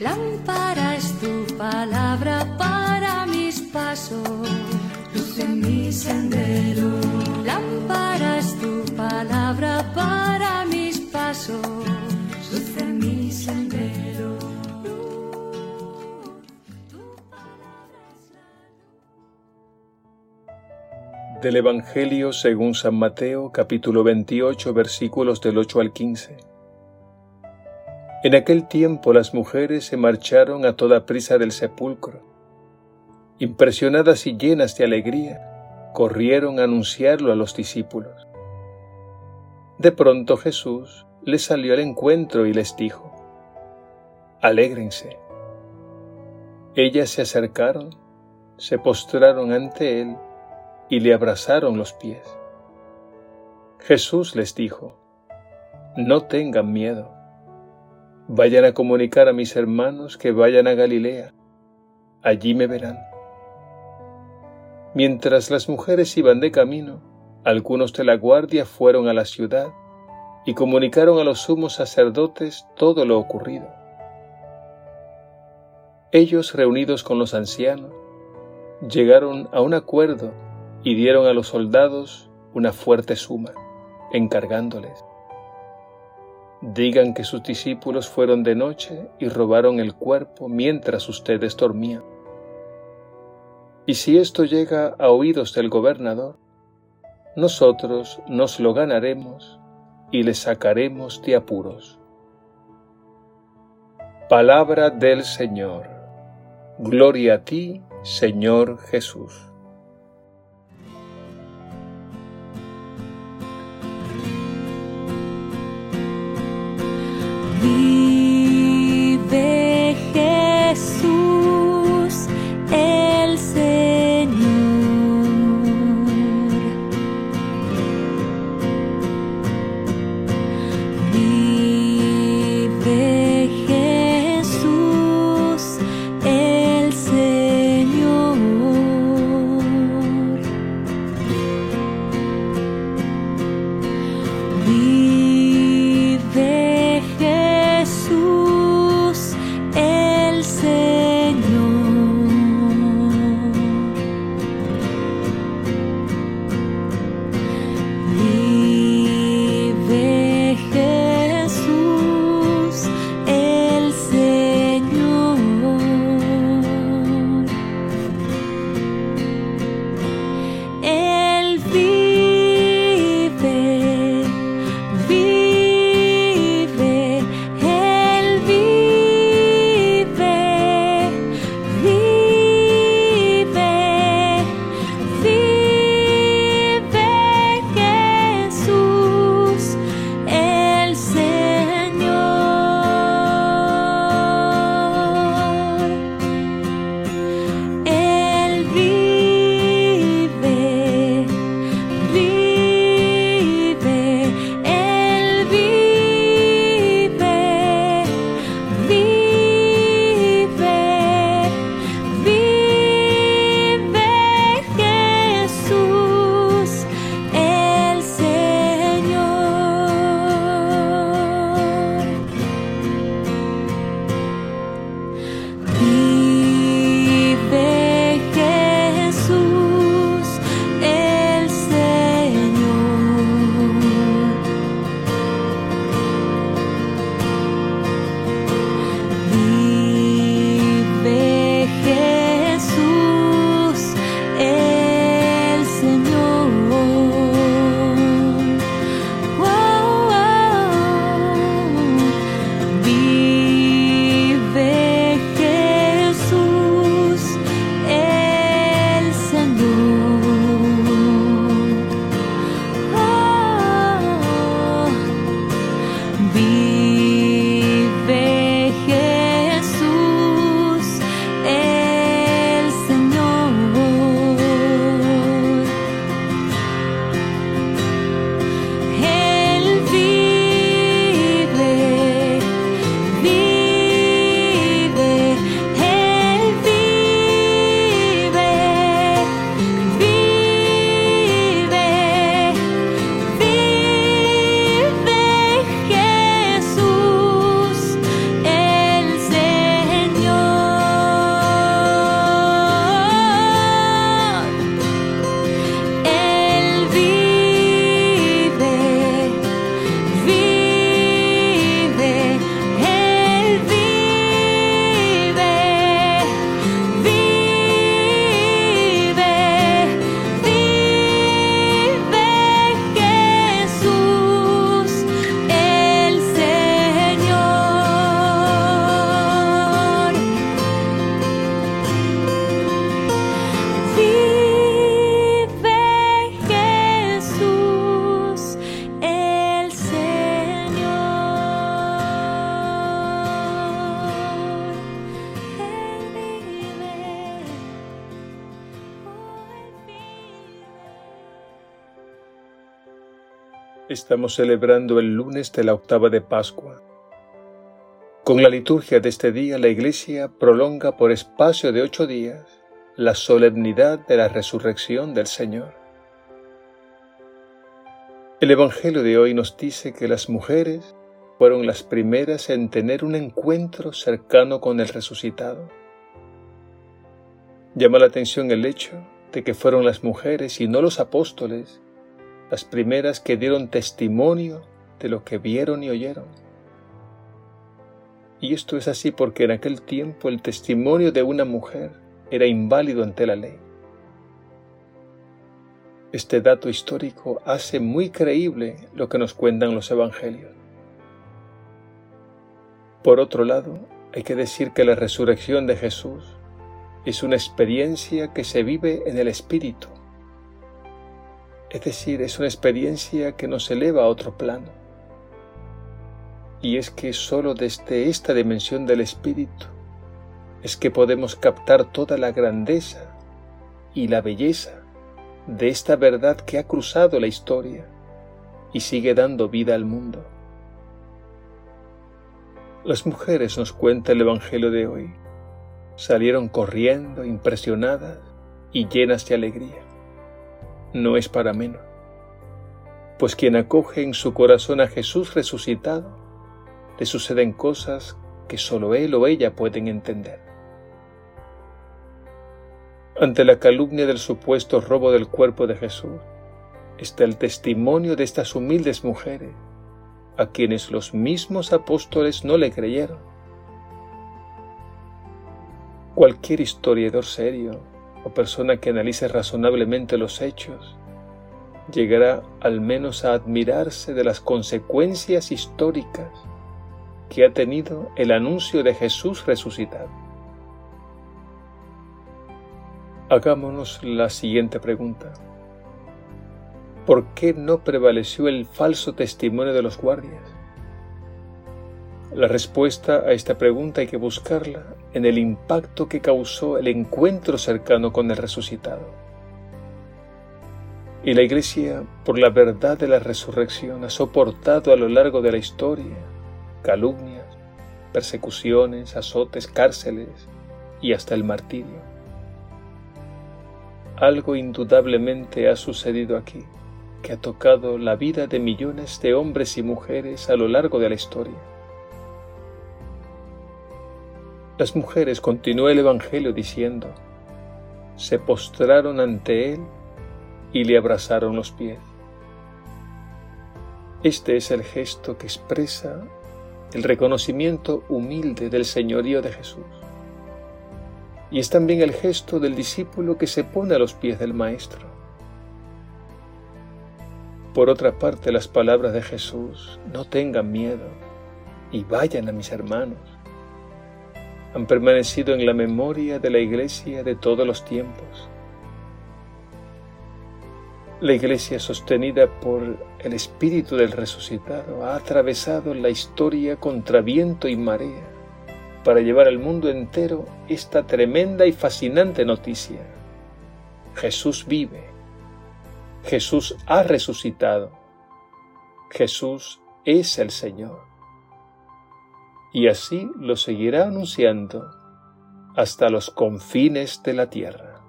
Lámpara es tu palabra para mis pasos, luz en mi sendero. Lámpara es tu palabra para mis pasos, luz en mi sendero. Del Evangelio según San Mateo capítulo 28 versículos del 8 al 15. En aquel tiempo las mujeres se marcharon a toda prisa del sepulcro. Impresionadas y llenas de alegría, corrieron a anunciarlo a los discípulos. De pronto Jesús les salió al encuentro y les dijo, Alégrense. Ellas se acercaron, se postraron ante él y le abrazaron los pies. Jesús les dijo, No tengan miedo Vayan a comunicar a mis hermanos que vayan a Galilea. Allí me verán. Mientras las mujeres iban de camino, algunos de la guardia fueron a la ciudad y comunicaron a los sumos sacerdotes todo lo ocurrido. Ellos, reunidos con los ancianos, llegaron a un acuerdo y dieron a los soldados una fuerte suma, encargándoles Digan que sus discípulos fueron de noche y robaron el cuerpo mientras ustedes dormían. Y si esto llega a oídos del gobernador, nosotros nos lo ganaremos y le sacaremos de apuros. Palabra del Señor. Gloria a ti, Señor Jesús. Estamos celebrando el lunes de la octava de Pascua. Con la liturgia de este día, la Iglesia prolonga por espacio de ocho días la solemnidad de la resurrección del Señor. El Evangelio de hoy nos dice que las mujeres fueron las primeras en tener un encuentro cercano con el resucitado. Llama la atención el hecho de que fueron las mujeres y no los apóstoles las primeras que dieron testimonio de lo que vieron y oyeron. Y esto es así porque en aquel tiempo el testimonio de una mujer era inválido ante la ley. Este dato histórico hace muy creíble lo que nos cuentan los evangelios. Por otro lado, hay que decir que la resurrección de Jesús es una experiencia que se vive en el Espíritu es decir, es una experiencia que nos eleva a otro plano. Y es que solo desde esta dimensión del espíritu es que podemos captar toda la grandeza y la belleza de esta verdad que ha cruzado la historia y sigue dando vida al mundo. Las mujeres, nos cuenta el Evangelio de hoy, salieron corriendo, impresionadas y llenas de alegría no es para menos. Pues quien acoge en su corazón a Jesús resucitado, le suceden cosas que sólo él o ella pueden entender. Ante la calumnia del supuesto robo del cuerpo de Jesús, está el testimonio de estas humildes mujeres, a quienes los mismos apóstoles no le creyeron. Cualquier historiador serio o persona que analice razonablemente los hechos llegará al menos a admirarse de las consecuencias históricas que ha tenido el anuncio de Jesús resucitado. Hagámonos la siguiente pregunta. ¿Por qué no prevaleció el falso testimonio de los guardias? La respuesta a esta pregunta hay que buscarla en el impacto que causó el encuentro cercano con el resucitado. Y la Iglesia, por la verdad de la resurrección, ha soportado a lo largo de la historia calumnias, persecuciones, azotes, cárceles y hasta el martirio. Algo indudablemente ha sucedido aquí, que ha tocado la vida de millones de hombres y mujeres a lo largo de la historia Las mujeres, continúa el Evangelio diciendo, se postraron ante él y le abrazaron los pies. Este es el gesto que expresa el reconocimiento humilde del señorío de Jesús. Y es también el gesto del discípulo que se pone a los pies del Maestro. Por otra parte, las palabras de Jesús, no tengan miedo y vayan a mis hermanos han permanecido en la memoria de la Iglesia de todos los tiempos. La Iglesia sostenida por el Espíritu del resucitado ha atravesado la historia contra viento y marea para llevar al mundo entero esta tremenda y fascinante noticia. Jesús vive. Jesús ha resucitado. Jesús es el Señor y así lo seguirá anunciando hasta los confines de la tierra.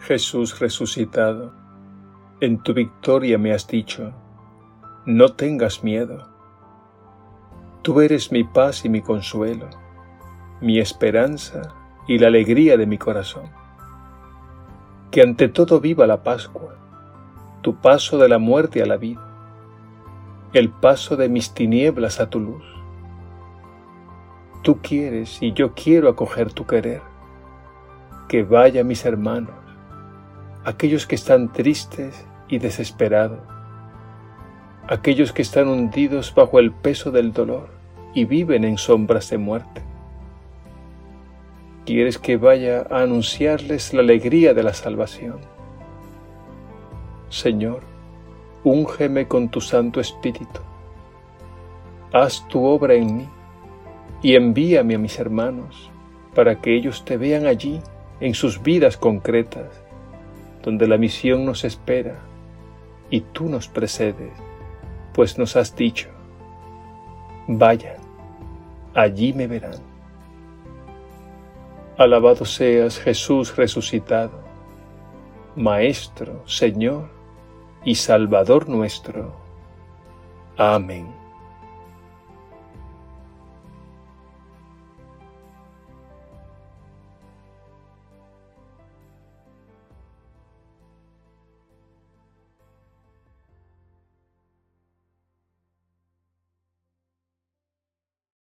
Jesús resucitado, en tu victoria me has dicho, no tengas miedo. Tú eres mi paz y mi consuelo, mi esperanza y la alegría de mi corazón que ante todo viva la Pascua, tu paso de la muerte a la vida, el paso de mis tinieblas a tu luz. Tú quieres y yo quiero acoger tu querer, que vaya mis hermanos, aquellos que están tristes y desesperados, aquellos que están hundidos bajo el peso del dolor y viven en sombras de muerte Quieres que vaya a anunciarles la alegría de la salvación. Señor, úngeme con tu Santo Espíritu. Haz tu obra en mí y envíame a mis hermanos para que ellos te vean allí en sus vidas concretas, donde la misión nos espera y tú nos precedes, pues nos has dicho, vayan, allí me verán. Alabado seas Jesús resucitado, Maestro, Señor y Salvador nuestro. Amén.